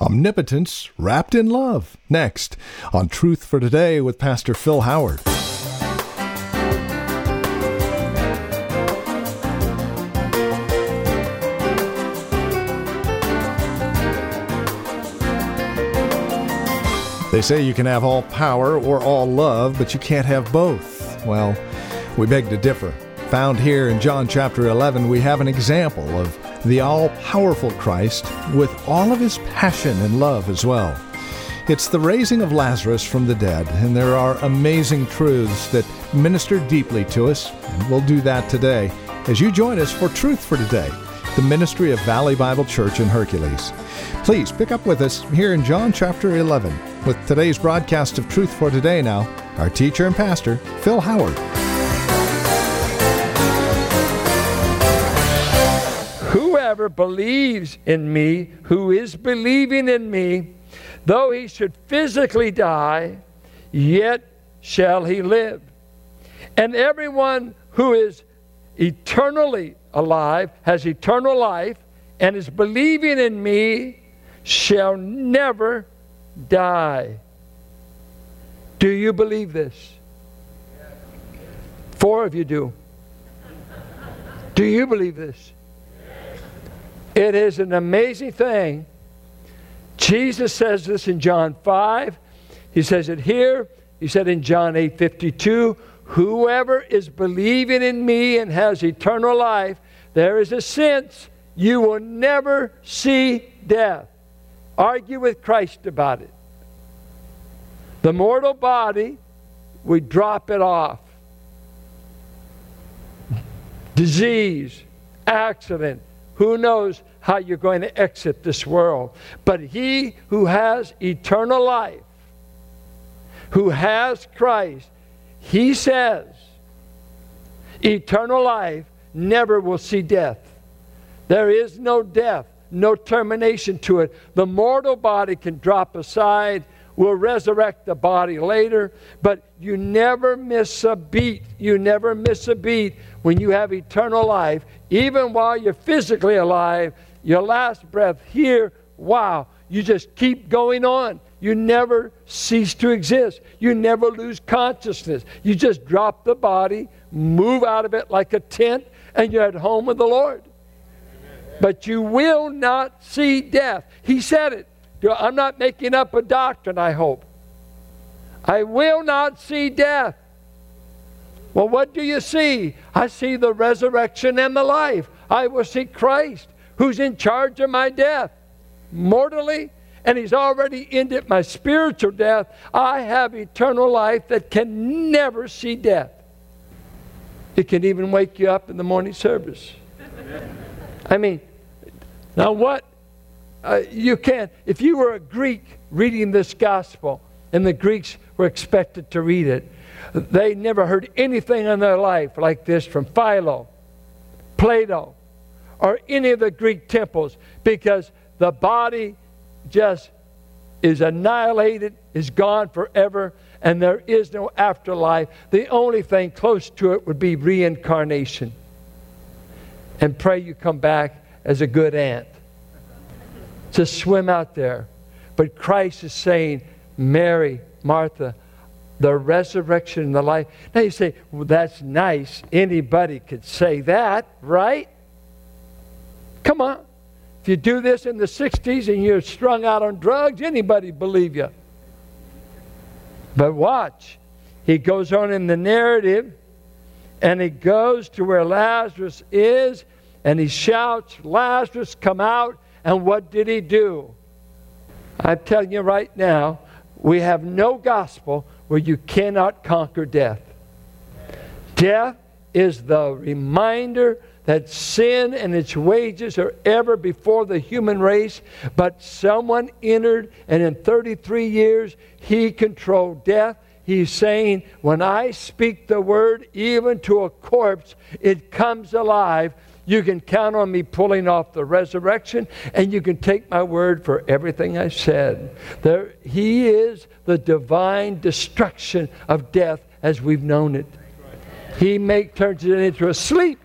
Omnipotence wrapped in love. Next on Truth for Today with Pastor Phil Howard. They say you can have all power or all love, but you can't have both. Well, we beg to differ. Found here in John chapter 11, we have an example of the all powerful Christ with all of his passion and love as well. It's the raising of Lazarus from the dead, and there are amazing truths that minister deeply to us, and we'll do that today as you join us for Truth for Today, the ministry of Valley Bible Church in Hercules. Please pick up with us here in John chapter 11 with today's broadcast of Truth for Today now, our teacher and pastor, Phil Howard. Whoever believes in me, who is believing in me, though he should physically die, yet shall he live. And everyone who is eternally alive, has eternal life, and is believing in me, shall never die. Do you believe this? Four of you do. Do you believe this? It is an amazing thing. Jesus says this in John 5. He says it here. He said in John 8 52, Whoever is believing in me and has eternal life, there is a sense you will never see death. Argue with Christ about it. The mortal body, we drop it off. Disease, accident, who knows how you're going to exit this world? But he who has eternal life, who has Christ, he says, eternal life never will see death. There is no death, no termination to it. The mortal body can drop aside. We'll resurrect the body later, but you never miss a beat. You never miss a beat when you have eternal life, even while you're physically alive. Your last breath here, wow, you just keep going on. You never cease to exist. You never lose consciousness. You just drop the body, move out of it like a tent, and you're at home with the Lord. But you will not see death. He said it. I'm not making up a doctrine, I hope. I will not see death. Well, what do you see? I see the resurrection and the life. I will see Christ, who's in charge of my death, mortally, and He's already ended my spiritual death. I have eternal life that can never see death. It can even wake you up in the morning service. I mean, now what? Uh, you can't. If you were a Greek reading this gospel, and the Greeks were expected to read it, they never heard anything in their life like this from Philo, Plato, or any of the Greek temples because the body just is annihilated, is gone forever, and there is no afterlife. The only thing close to it would be reincarnation. And pray you come back as a good ant to swim out there. But Christ is saying, Mary, Martha, the resurrection and the life. Now you say, well, that's nice. Anybody could say that, right? Come on. If you do this in the 60s and you're strung out on drugs, anybody believe you. But watch. He goes on in the narrative and he goes to where Lazarus is and he shouts, Lazarus, come out. And what did he do? I'm telling you right now, we have no gospel where you cannot conquer death. Death is the reminder that sin and its wages are ever before the human race, but someone entered, and in 33 years, he controlled death. He's saying, When I speak the word, even to a corpse, it comes alive. You can count on me pulling off the resurrection, and you can take my word for everything I said. There, he is the divine destruction of death as we've known it. He make, turns it into a sleep.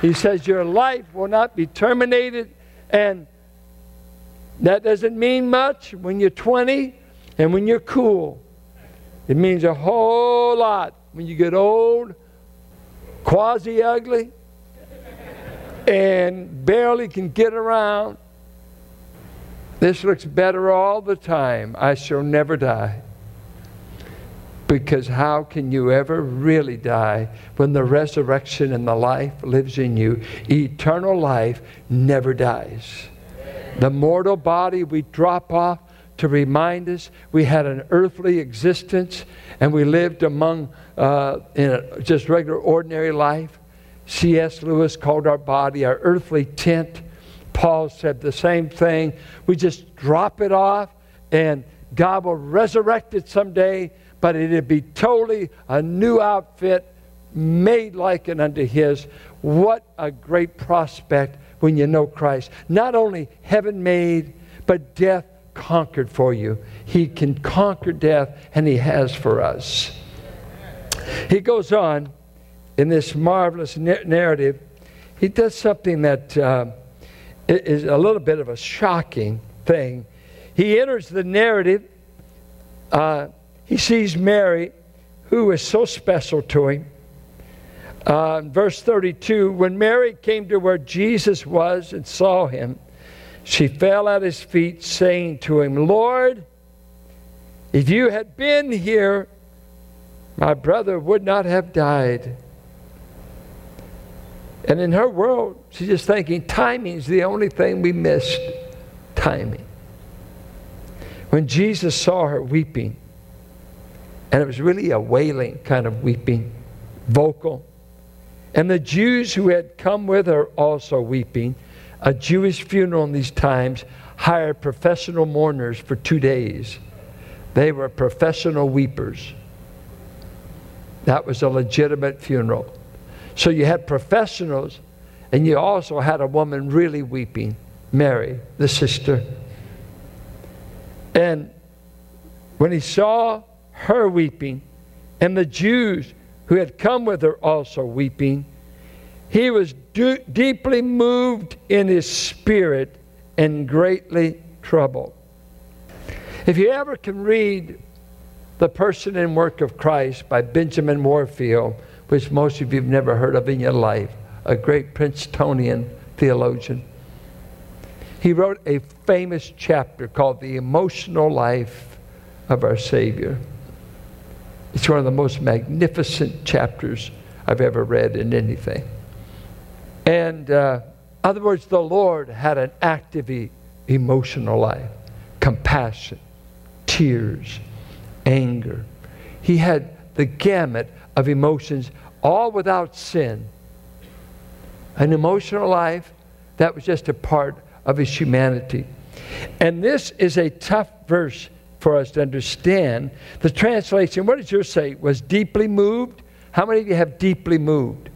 He says, Your life will not be terminated. And That doesn't mean much when you're 20 and when you're cool. It means a whole lot when you get old, quasi ugly, and barely can get around. This looks better all the time. I shall never die. Because how can you ever really die when the resurrection and the life lives in you? Eternal life never dies. The mortal body we drop off to remind us we had an earthly existence and we lived among uh, in a just regular ordinary life. C.S. Lewis called our body our earthly tent. Paul said the same thing. We just drop it off and God will resurrect it someday, but it'd be totally a new outfit made like unto his. What a great prospect when you know Christ. Not only heaven made, but death conquered for you. He can conquer death, and He has for us. He goes on in this marvelous narrative. He does something that uh, is a little bit of a shocking thing. He enters the narrative. Uh, he sees Mary, who is so special to him. Uh, verse 32 When Mary came to where Jesus was and saw him, she fell at his feet, saying to him, Lord, if you had been here, my brother would not have died. And in her world, she's just thinking timing's the only thing we missed. Timing. When Jesus saw her weeping, and it was really a wailing kind of weeping, vocal, and the Jews who had come with her also weeping, a Jewish funeral in these times hired professional mourners for two days. They were professional weepers. That was a legitimate funeral. So you had professionals, and you also had a woman really weeping, Mary, the sister. And when he saw her weeping, and the Jews who had come with her also weeping, he was du- deeply moved in his spirit and greatly troubled. If you ever can read The Person and Work of Christ by Benjamin Warfield, which most of you have never heard of in your life, a great Princetonian theologian, he wrote a famous chapter called The Emotional Life of Our Savior. It's one of the most magnificent chapters I've ever read in anything. And uh, other words, the Lord had an active emotional life, compassion, tears, anger. He had the gamut of emotions, all without sin. An emotional life that was just a part of his humanity. And this is a tough verse for us to understand. The translation, what does yours say? Was deeply moved? How many of you have deeply moved?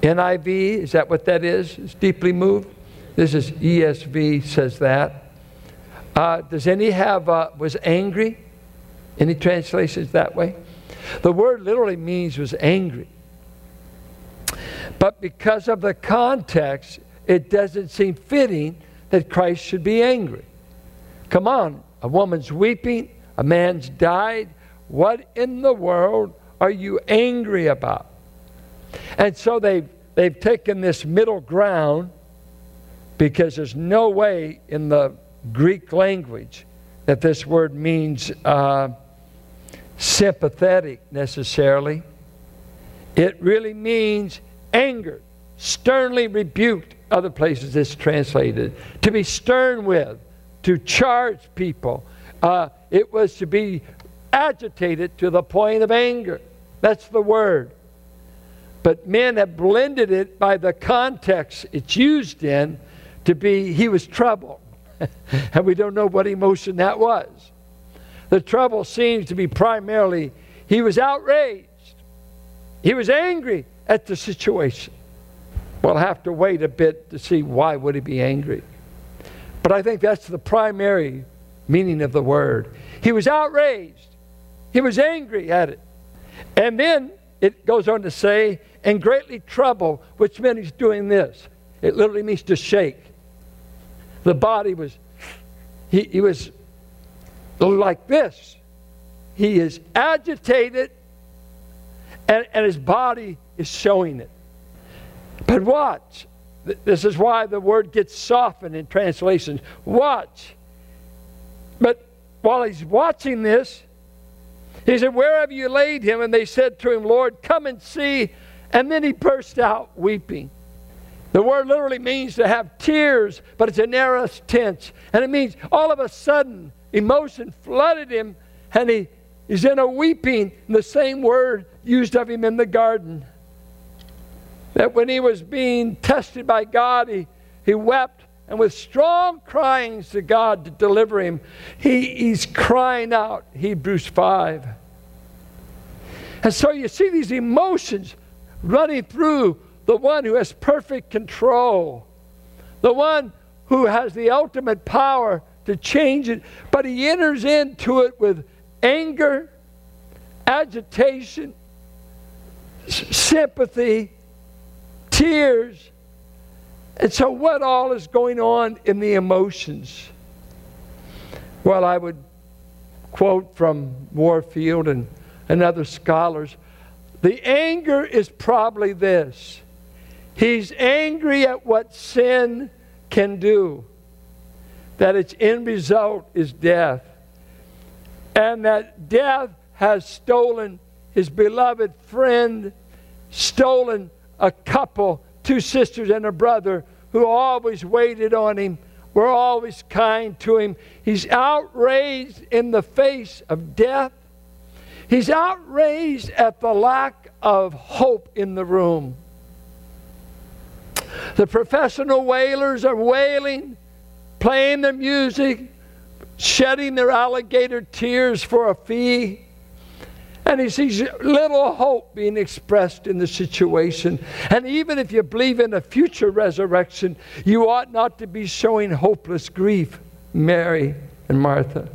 NIV, is that what that is? It's deeply moved. This is ESV says that. Uh, does any have uh, was angry? Any translations that way? The word literally means was angry. But because of the context, it doesn't seem fitting that Christ should be angry. Come on, a woman's weeping, a man's died. What in the world are you angry about? And so they've, they've taken this middle ground because there's no way in the Greek language that this word means uh, sympathetic necessarily. It really means anger, sternly rebuked. Other places it's translated. To be stern with, to charge people. Uh, it was to be agitated to the point of anger. That's the word. But men have blended it by the context it's used in to be he was troubled. and we don't know what emotion that was. The trouble seems to be primarily he was outraged. He was angry at the situation. We'll have to wait a bit to see why would he be angry. But I think that's the primary meaning of the word. He was outraged. He was angry at it. And then it goes on to say, and greatly troubled, which meant he's doing this. It literally means to shake. The body was he, he was like this. He is agitated, and, and his body is showing it. But watch. This is why the word gets softened in translations. Watch. But while he's watching this, he said, Where have you laid him? And they said to him, Lord, come and see. And then he burst out weeping. The word literally means to have tears, but it's an aorist tense. And it means all of a sudden, emotion flooded him, and he is in a weeping, the same word used of him in the garden. That when he was being tested by God, he, he wept, and with strong cryings to God to deliver him, he, he's crying out, Hebrews 5. And so you see these emotions running through the one who has perfect control, the one who has the ultimate power to change it, but he enters into it with anger, agitation, s- sympathy, tears. And so, what all is going on in the emotions? Well, I would quote from Warfield and, and other scholars the anger is probably this He's angry at what sin can do, that its end result is death, and that death has stolen his beloved friend, stolen a couple, two sisters and a brother who always waited on him, were always kind to him. He's outraged in the face of death. He's outraged at the lack of hope in the room. The professional wailers are wailing, playing their music, shedding their alligator tears for a fee. And he sees little hope being expressed in the situation. And even if you believe in a future resurrection, you ought not to be showing hopeless grief, Mary and Martha.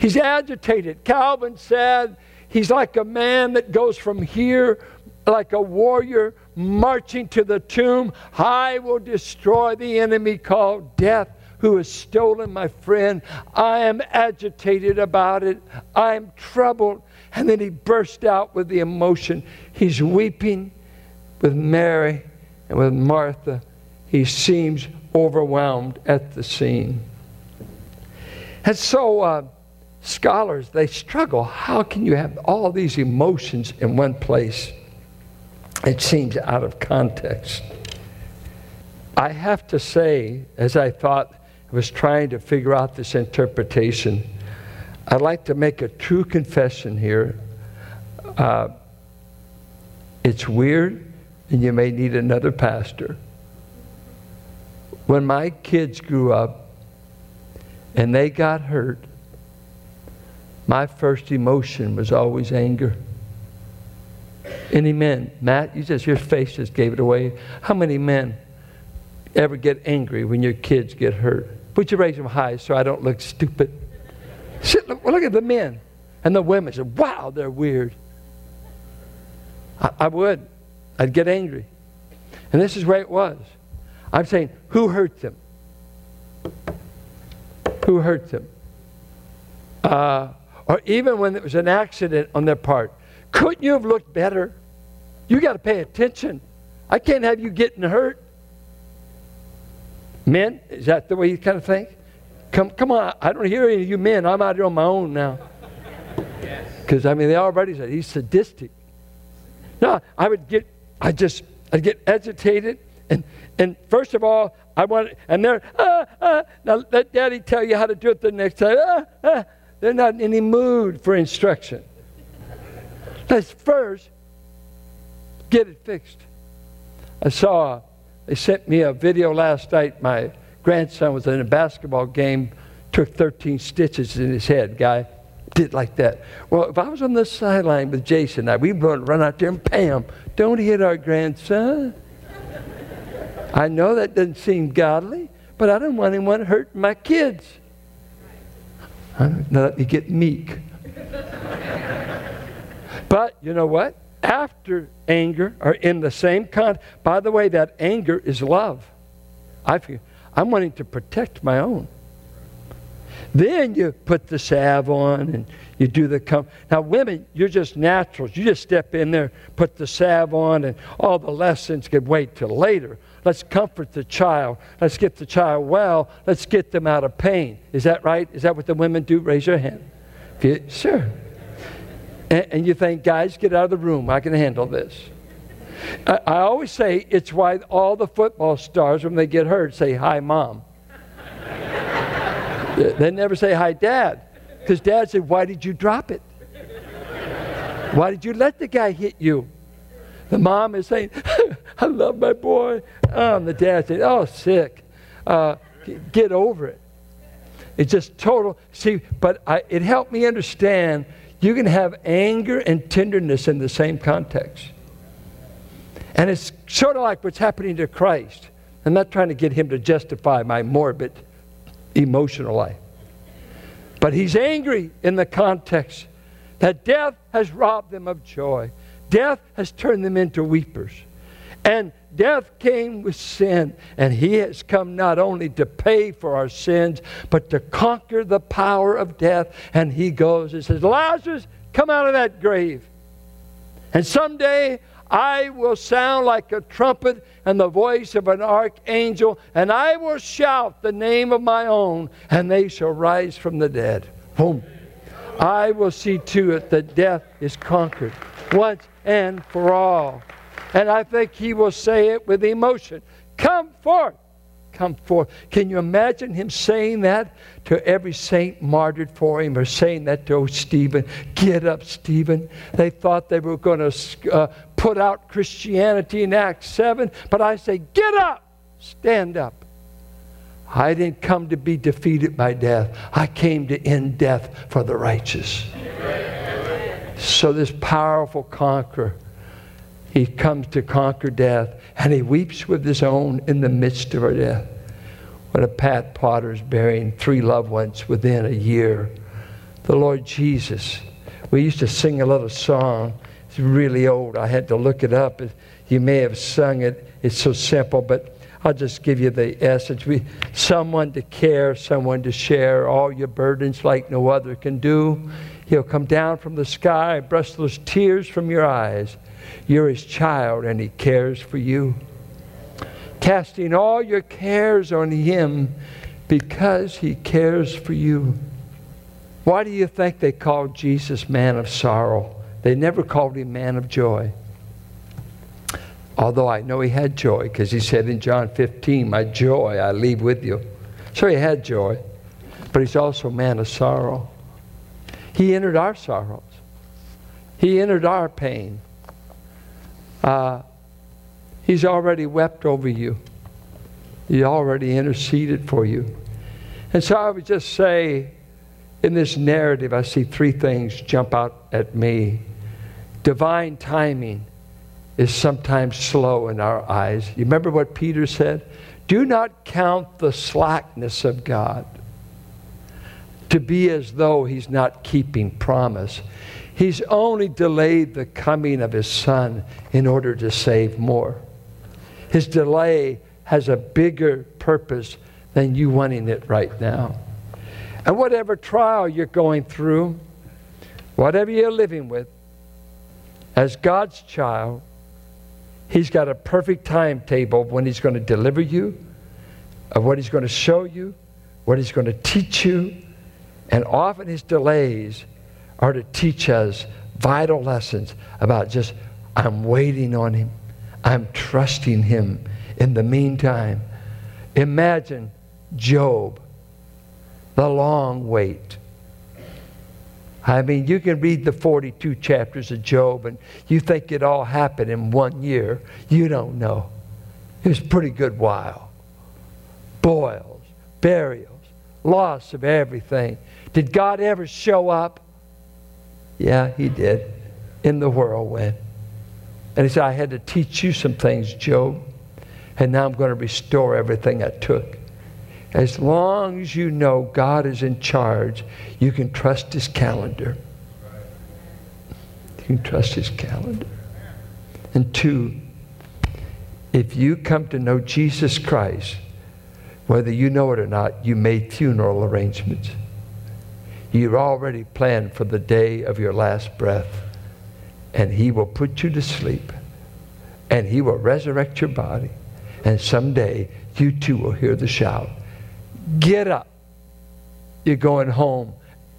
He's agitated. Calvin said he's like a man that goes from here like a warrior marching to the tomb. I will destroy the enemy called death who has stolen my friend. I am agitated about it. I am troubled. And then he burst out with the emotion. He's weeping with Mary and with Martha. He seems overwhelmed at the scene. And so, uh, scholars, they struggle. How can you have all these emotions in one place? It seems out of context. I have to say, as I thought, I was trying to figure out this interpretation, I'd like to make a true confession here. Uh, it's weird, and you may need another pastor. When my kids grew up and they got hurt, my first emotion was always anger. Any men? Matt, you just, your face just gave it away. How many men ever get angry when your kids get hurt? Would you raise them high so I don't look stupid? Sit, look, look at the men and the women. Say, wow, they're weird. I, I would. I'd get angry. And this is where it was. I'm saying, who hurt them? Who hurt them? Uh, or even when it was an accident on their part. Couldn't you have looked better? You got to pay attention. I can't have you getting hurt. Men, is that the way you kind of think? Come, come on. I don't hear any of you men. I'm out here on my own now. Because I mean, they already said he's sadistic. No, I would get. I just. I'd get agitated, and and first of all, I want. And they're ah, ah. Now let Daddy tell you how to do it the next time. Ah, ah. They're not in any mood for instruction. Let's first get it fixed. I saw, they sent me a video last night. My grandson was in a basketball game, took 13 stitches in his head. Guy did like that. Well, if I was on the sideline with Jason, I, we'd run, out there and bam, don't hit our grandson. I know that doesn't seem godly, but I don't want anyone hurting my kids. Now let me get meek. But you know what? After anger, or in the same kind, by the way, that anger is love. I feel I'm wanting to protect my own. Then you put the salve on and you do the com- now women you're just naturals. You just step in there put the salve on and all the lessons can wait till later. Let's comfort the child. Let's get the child well. Let's get them out of pain. Is that right? Is that what the women do? Raise your hand. You, sure and, and, you think guys get out of the room i can handle this I, I always say it's why all the football stars when they get hurt say hi mom they never say hi dad because dad said, Why did you drop it? Why did you let the guy hit you? The mom is saying, I love my boy. And the dad said, Oh, sick. Uh, get over it. It's just total. See, but I, it helped me understand you can have anger and tenderness in the same context. And it's sort of like what's happening to Christ. I'm not trying to get him to justify my morbid emotional life. But he's angry in the context that death has robbed them of joy. Death has turned them into weepers. And death came with sin, and he has come not only to pay for our sins, but to conquer the power of death. And he goes and says, Lazarus, come out of that grave. And someday I will sound like a trumpet and the voice of an archangel, and I will shout the name of my own, and they shall rise from the dead. Boom. I will see to it that death is conquered once and for all. And I think he will say it with emotion Come forth come forth. Can you imagine him saying that to every saint martyred for him or saying that to Stephen? Get up, Stephen. They thought they were going to uh, put out Christianity in Acts 7, but I say, get up, stand up. I didn't come to be defeated by death. I came to end death for the righteous. So, this powerful conqueror, he comes to conquer death and he weeps with his own in the midst of her death. When a Pat Potter's burying three loved ones within a year, the Lord Jesus, we used to sing a little song. It's really old. I had to look it up. You may have sung it. It's so simple, but I'll just give you the essence. We, someone to care, someone to share all your burdens like no other can do. He'll come down from the sky, brush those tears from your eyes. You're his child, and he cares for you. Casting all your cares on him because he cares for you. Why do you think they called Jesus man of sorrow? They never called him man of joy. Although I know he had joy because he said in John 15, My joy I leave with you. So he had joy, but he's also man of sorrow. He entered our sorrows, he entered our pain. Uh, he's already wept over you, he already interceded for you. And so I would just say, in this narrative, I see three things jump out at me. Divine timing is sometimes slow in our eyes. You remember what Peter said? Do not count the slackness of God to be as though he's not keeping promise. He's only delayed the coming of his son in order to save more. His delay has a bigger purpose than you wanting it right now. And whatever trial you're going through, whatever you're living with, as God's child, He's got a perfect timetable when He's going to deliver you, of what He's going to show you, what He's going to teach you. And often His delays are to teach us vital lessons about just, I'm waiting on Him, I'm trusting Him. In the meantime, imagine Job, the long wait. I mean, you can read the 42 chapters of Job and you think it all happened in one year. You don't know. It was a pretty good while. Boils, burials, loss of everything. Did God ever show up? Yeah, he did in the whirlwind. And he said, I had to teach you some things, Job, and now I'm going to restore everything I took. As long as you know God is in charge, you can trust His calendar. You can trust His calendar. And two, if you come to know Jesus Christ, whether you know it or not, you made funeral arrangements. You're already planned for the day of your last breath. And He will put you to sleep. And He will resurrect your body. And someday you too will hear the shout Get up. You're going home.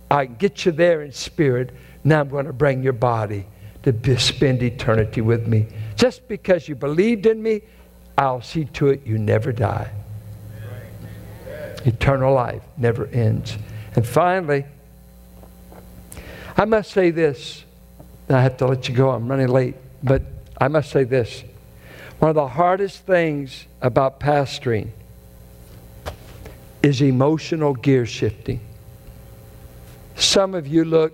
I get you there in spirit. Now I'm going to bring your body to spend eternity with me. Just because you believed in me, I'll see to it you never die. Eternal life never ends. And finally, I must say this. I have to let you go. I'm running late. But I must say this. One of the hardest things about pastoring is emotional gear shifting. Some of you look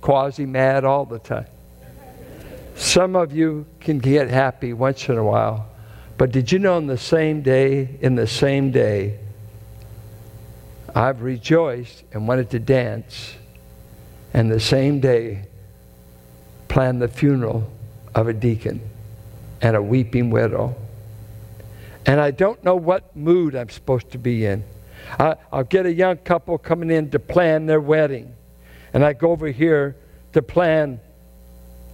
quasi mad all the time. Some of you can get happy once in a while. But did you know in the same day, in the same day, I've rejoiced and wanted to dance, and the same day planned the funeral of a deacon and a weeping widow. And I don't know what mood I'm supposed to be in. I, will get a young couple coming in to plan their wedding, and I go over here to plan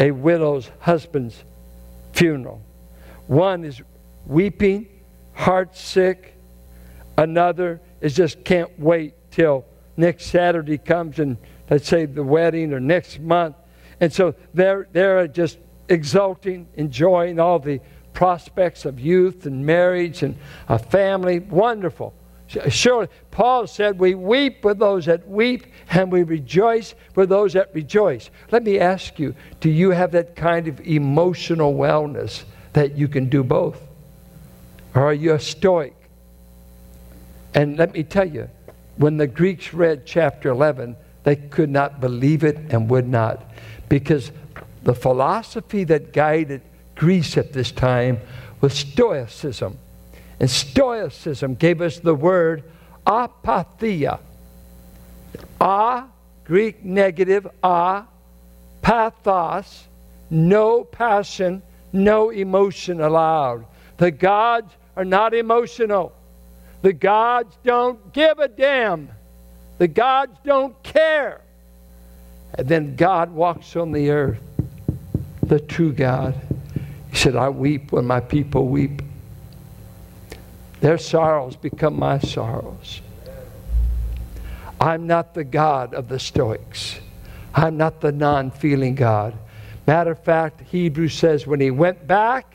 a widow's husband's funeral. One is weeping, heart sick. Another is just can't wait till next Saturday comes and let's say the wedding or next month. And so they're, they're just exulting, enjoying all the prospects of youth and marriage and a family. Wonderful. Surely, Paul said, We weep with those that weep, and we rejoice with those that rejoice. Let me ask you do you have that kind of emotional wellness that you can do both? Or are you a stoic? And let me tell you, when the Greeks read chapter 11, they could not believe it and would not. Because the philosophy that guided Greece at this time was Stoicism. And Stoicism gave us the word apatheia. A, Greek negative, a, pathos, no passion, no emotion allowed. The gods are not emotional. The gods don't give a damn. The gods don't care. And then God walks on the earth, the true God. He said, I weep when my people weep. Their sorrows become my sorrows. I'm not the God of the Stoics. I'm not the non feeling God. Matter of fact, Hebrews says when he went back,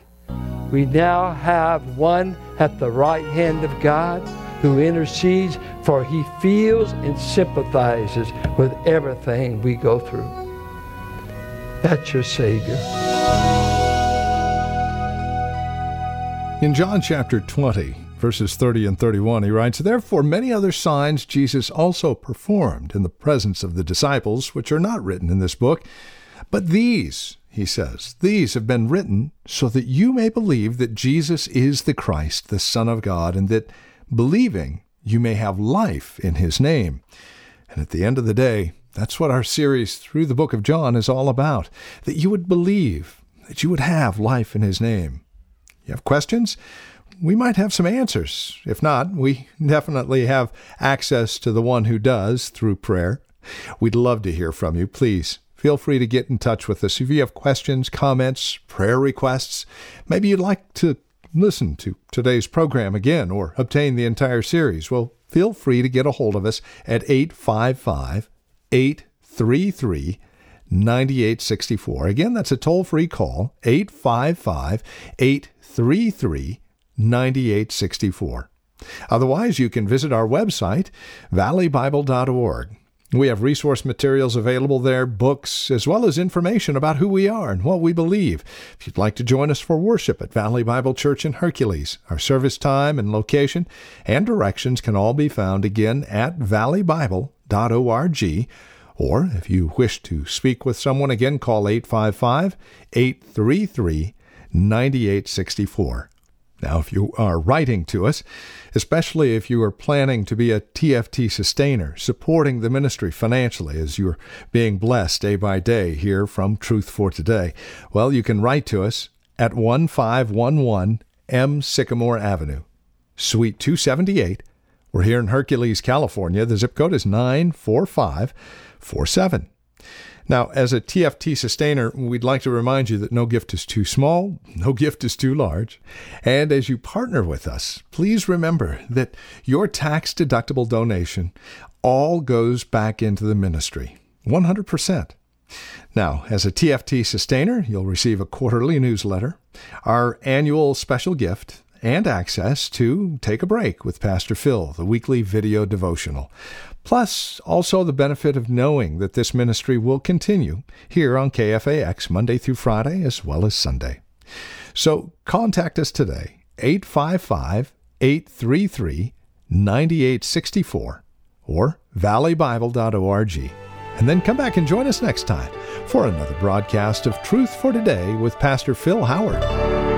we now have one at the right hand of God who intercedes, for he feels and sympathizes with everything we go through. That's your Savior. In John chapter 20, verses 30 and 31, he writes, Therefore many other signs Jesus also performed in the presence of the disciples, which are not written in this book. But these, he says, these have been written so that you may believe that Jesus is the Christ, the Son of God, and that believing you may have life in his name. And at the end of the day, that's what our series through the book of John is all about that you would believe, that you would have life in his name. You have questions? we might have some answers. If not, we definitely have access to the one who does through prayer. We'd love to hear from you. Please feel free to get in touch with us. If you have questions, comments, prayer requests, maybe you'd like to listen to today's program again or obtain the entire series, well, feel free to get a hold of us at 855 833 9864. Again, that's a toll free call, 855 833 9864. Otherwise, you can visit our website, valleybible.org. We have resource materials available there, books, as well as information about who we are and what we believe. If you'd like to join us for worship at Valley Bible Church in Hercules, our service time and location and directions can all be found again at valleybible.org. Or if you wish to speak with someone again, call 855 833 9864. Now, if you are writing to us, especially if you are planning to be a TFT sustainer, supporting the ministry financially as you're being blessed day by day here from Truth for Today, well, you can write to us at 1511 M. Sycamore Avenue, Suite 278, We're here in Hercules, California. The zip code is 94547. Now, as a TFT sustainer, we'd like to remind you that no gift is too small, no gift is too large. And as you partner with us, please remember that your tax deductible donation all goes back into the ministry 100%. Now, as a TFT sustainer, you'll receive a quarterly newsletter, our annual special gift, and access to Take a Break with Pastor Phil, the weekly video devotional. Plus, also the benefit of knowing that this ministry will continue here on KFAX Monday through Friday as well as Sunday. So contact us today, 855 833 9864 or valleybible.org. And then come back and join us next time for another broadcast of Truth for Today with Pastor Phil Howard.